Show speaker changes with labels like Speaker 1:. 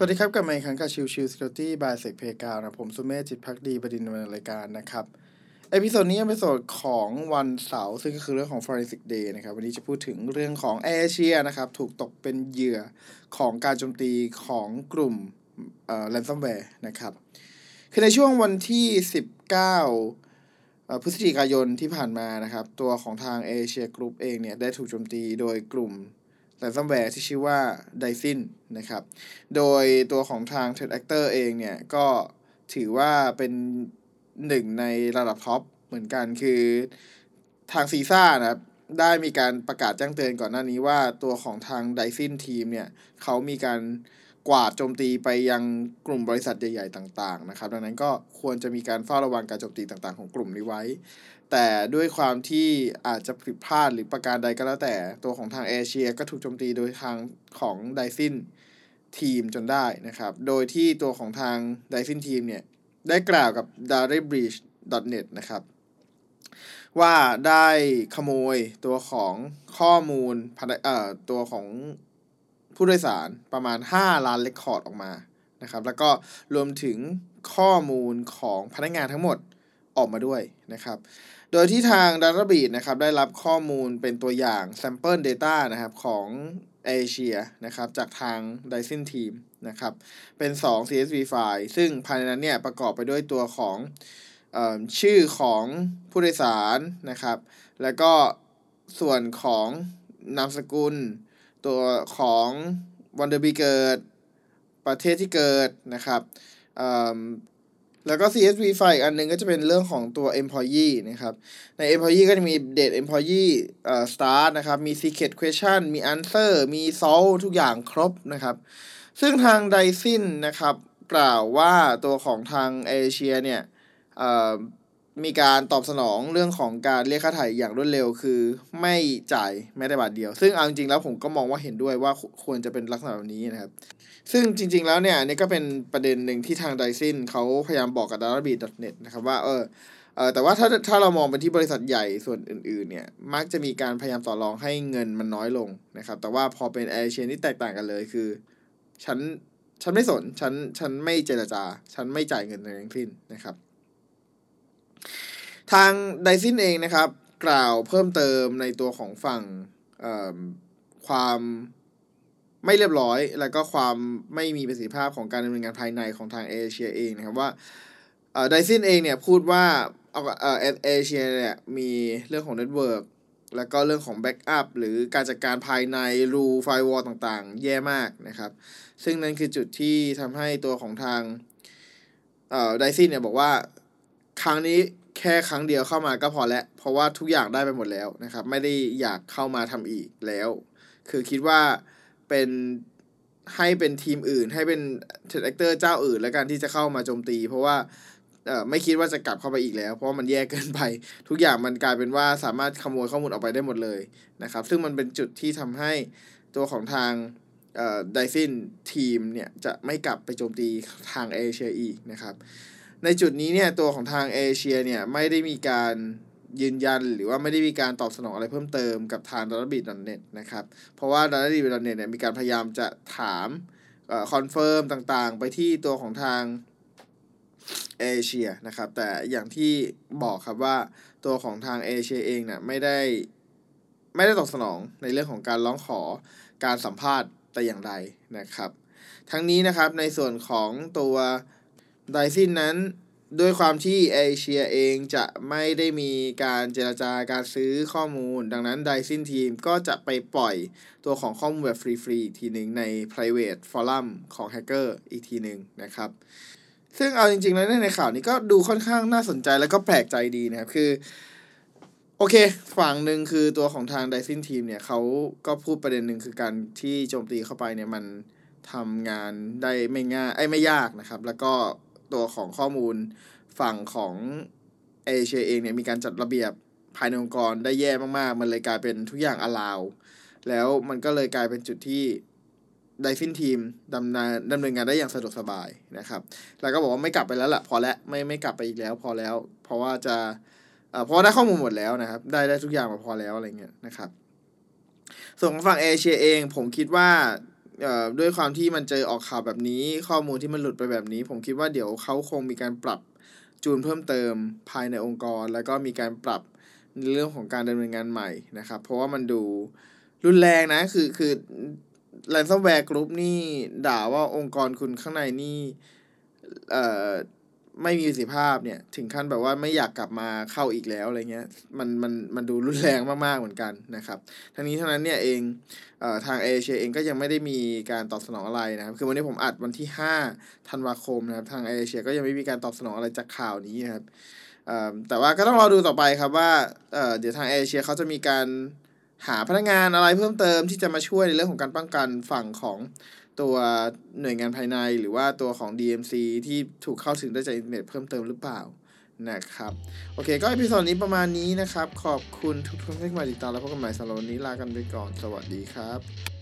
Speaker 1: สวัสดีครับกับมาอีกครั้งกับชิวชิว Security by SECPlayground นะผมสุเมธจิตภักดีบดินทร์ดำเนินรายการนะครับ episode นี้เป็น episode ของวันเสาร์ซึ่งก็คือเรื่องของ Forensic Day นะครับ วันนี้จะพูดถึงเรื่องของเอเชียนะครับ ถูกตกเป็นเหยื่อของการโจมตีของกลุ่มเอ่อ ransomware นะครับ คือในช่วงวันที่ 19เอ่อพฤศจิกายนที่ผ่านมานะครับ ตัวของทาง AirAsia Group เองเนี่ย ได้ถูกโจมตีโดยกลุ่ม สายซอฟต์แวร์ที่ชื่อว่า Daixin นะครับ โดยตัวของทาง Threat Actor เองเนี่ย ก็ถือว่าเป็นหนึ่งในระดับ top เหมือนกันคือทาง CISA นะครับได้มีการประกาศแจ้งเตือนก่อนหน้านี้ว่าตัวของทาง Daixin Team เนี่ย เขามีการ กวาดโจมตีไปยังกลุ่มบริษัทใหญ่ ๆ ต่างๆนะครับ ดังนั้นก็ควรจะมีการเฝ้าระวังการโจมตีต่างๆ ของกลุ่มนี้ไว้ แต่ด้วยความที่อาจจะผิดพลาดหรือประการใดก็แล้วแต่ตัวของทางเอเชียก็ถูกโจมตีโดยทางของไดซินทีมจนได้นะครับ โดยที่ตัวของทางไดซินทีมเนี่ย ได้กล่าวกับ d a r y b r e a c h net นะครับ ว่าได้ขโมยตัวของข้อมูลเอ่อตัวของ ผู้โดยสารประมาณ 5 ล้านเรคคอร์ดออกมานะครับ แล้วก็รวมถึงข้อมูลของพนักงานทั้งหมดออกมาด้วยนะครับ โดยที่ทาง d a t a b e a t นะครับได้รับข้อมูลเป็นตัวอย่าง sample data นะครับของเอเชียนะครับจากทาง Dyson Team นะครับเป็น 2 CSV ไฟล์ซึ่งภายในนั้นเนี่ยประกอบไปด้วยตัวของออชื่อของผู้โดยสารนะครับ แล้วก็ส่วนของนามสกุล ตัวของวันเดือนปีเกิด ประเทศที่เกิดนะครับแล้วก็ CSV ไฟล์อีกอันหนึงก็จะเป็นเรื่องของตัว employee นะครับ ใน employee ก็จะมี date employee เอ่อ start นะครับ มี secret question มี answer มี salt ทุกอย่างครบนะครับ ซึ่งทาง Daixin นะครับ กล่าวว่าตัวของทางเอเชียเนี่ยเอ่อ มีการตอบสนองเรื่องของการเรียกค่าไถ่อย่างรวดเร็วคือ ไม่จ่ายแม้แต่บาทเดียว ซึ่งเอาจริงๆแล้วผมก็มองว่าเห็นด้วยว่าควรจะเป็นลักษณะแบบนี้นะครับ ซึ่งจริง ๆ แล้วเนี่ยอันนี่ก็เป็นประเด็นหนึ่งที่ทาง Dyson เขาพยายามบอกกับ d a t a b e a t net นะครับว่าเออเออแต่ว่าถ้าถ้าเรามองไปที่บริษัทใหญ่ส่วนอื่นๆเนี่ยมักจะมีการพยายามต่อรองให้เงินมันน้อยลงนะครับ แต่ว่าพอเป็นเอเชียนี่แตกต่างกันเลยคือฉันฉันไม่สนฉันฉันไม่เจรจา ฉันไม่จ่ายเงินในทั้งสิ้นนะครับ ทาง Daixin เองนะครับ กล่าวเพิ่มเติมในตัวของฝั่งความไม่เรียบร้อย แล้วก็ความไม่มีประสิทธิภาพของการดำเนินงานภายในของทางเอเชียเองนะครับว่า Daixin เองเนี่ยพูดว่าเออเอเชียเนี่ยมีเรื่องของ network แล้วก็เรื่องของ backup หรือการจัดการภายใน rule firewall ต่างๆ แย่มากนะครับ ซึ่งนั่นคือจุดที่ทำให้ตัวของทางDaixin เนี่ยบอกว่า ครั้งนี้แค่ครั้งเดียวเข้ามาก็พอแล้ว เพราะว่าทุกอย่างได้ไปหมดแล้วนะครับ ไม่ได้อยากเข้ามาทำอีกแล้ว คือคิดว่าเป็นให้เป็นทีมอื่น ให้เป็น threat actor เจ้าอื่น แล้วกันที่จะเข้ามาโจมตี เพราะว่าเออไม่คิดว่าจะกลับเข้าไปอีกแล้ว เพราะมันแย่เกินไป ทุกอย่างมันกลายเป็นว่าสามารถขโมยข้อมูลออกไปได้หมดเลยนะครับ ซึ่งมันเป็นจุดที่ทำให้ตัวของทางDaixin Team เนี่ยจะไม่กลับไปโจมตีทางเอเชียอีกนะครับ ในจุดนี้เนี่ยตัวของทางเอเชียเนี่ยไม่ได้มีการยืนยันหรือว่าไม่ได้มีการตอบสนองอะไรเพิ่มเติมกับทาง d a t a b e a t net นะครับ เพราะว่า d a t a b e a t net เนี่ยมีการพยายามจะถาม confirm ต่างๆ ไปที่ตัวของทางเอเชียนะครับ แต่อย่างที่บอกครับว่าตัวของทางเอเชียเองเนี่ยไม่ได้ไม่ได้ตอบสนองในเรื่องของการร้องขอการสัมภาษณ์แต่อย่างใดนะครับ ทั้งนี้นะครับในส่วนของตัว ไดซินนั้นด้วยความที่เอเชียเองจะไม่ได้มีการเจรจาการซื้อข้อมูล ดังนั้นไดซินทีมก็จะไปปล่อยตัวของข้อมูลแบบฟรีๆ อีกทีหนึ่งใน private forum ของแฮกเกอร์อีกทีหนึ่งนะครับ ซึ่งเอาจริงๆ แล้วในข่าวนี้ก็ดูค่อนข้างน่าสนใจแล้วก็แปลกใจดีนะครับ คือ โอเค ฝั่งหนึ่งคือตัวของทางไดซินทีมเนี่ยเขาก็พูดประเด็นหนึ่งคือการที่โจมตีเข้าไปเนี่ยมันทำงานได้ไม่ง่ายไอ้ไม่ยากนะครับ แล้วก็ ตัวของข้อมูลฝั่งของเอเชียเองเนี่ยมีการจัดระเบียบภายในองค์กรได้แย่มากๆ มันเลยกลายเป็นทุกอย่างอลาว แล้วมันก็เลยกลายเป็นจุดที่ไดฟินทีมดำเนินดำเนินงานได้อย่างสะดวกสบายนะครับ แล้วก็บอกว่าไม่กลับไปแล้วละพอแล้วไม่ไม่กลับไปอีกแล้วพอแล้ว เพราะว่าจะเอ่อเพราะได้ข้อมูลหมดแล้วนะครับ ได้ได้ทุกอย่างมาพอแล้วอะไรเงี้ยนะครับ ส่วนของฝั่งเอเชียเองผมคิดว่า ด้วยความที่มันเจอออกข่าวแบบนี้ ข้อมูลที่มันหลุดไปแบบนี้ ผมคิดว่าเดี๋ยวเขาคงมีการปรับจูนเพิ่มเติมภายในองค์กร แล้วก็มีการปรับในเรื่องของการดำเนินงานใหม่นะครับ เพราะว่ามันดูรุนแรงนะคือคือ r a n s o m w a r e Group นี่ด่าว่าองค์กรคุณข้างในนี่เอ่อ ไม่มีประสิทธิภาพเนี่ย ถึงขั้นแบบว่าไม่อยากกลับมาเข้าอีกแล้วอะไรเงี้ยมันมันมันดูรุนแรงมากๆเหมือนกันนะครับทั้งนี้ทั้งนั้นเนี่ยเองเอ่อทางเอเชียเองก็ยังไม่ได้มีการตอบสนองอะไรนะครับ คือวันนี้ผมอัดวันที่5ธันวาคมนะครับ ทางเอเชียก็ยังไม่มีการตอบสนองอะไรจากข่าวนี้นะครับเอ่อแต่ว่าก็ต้องรอดูต่อไปครับว่าเอ่อเดี๋ยวทางเอเชียเขาจะมีการหาพนักงานอะไรเพิ่มเติมที่จะมาช่วยในเรื่องของการป้องกันฝั่งของ ตัวหน่วยงานภายในหรือว่าตัวของ DMZ ที่ถูกเข้าถึงได้จากอินเทอร์เน็ตเพิ่มเติมหรือเปล่านะครับ โอเคก็ episode นี้ประมาณนี้นะครับ ขอบคุณทุกท่านที่มาติดตามแล้วพบกันใหม่สำหรับวันนี้ลากันไปก่อน สวัสดีครับ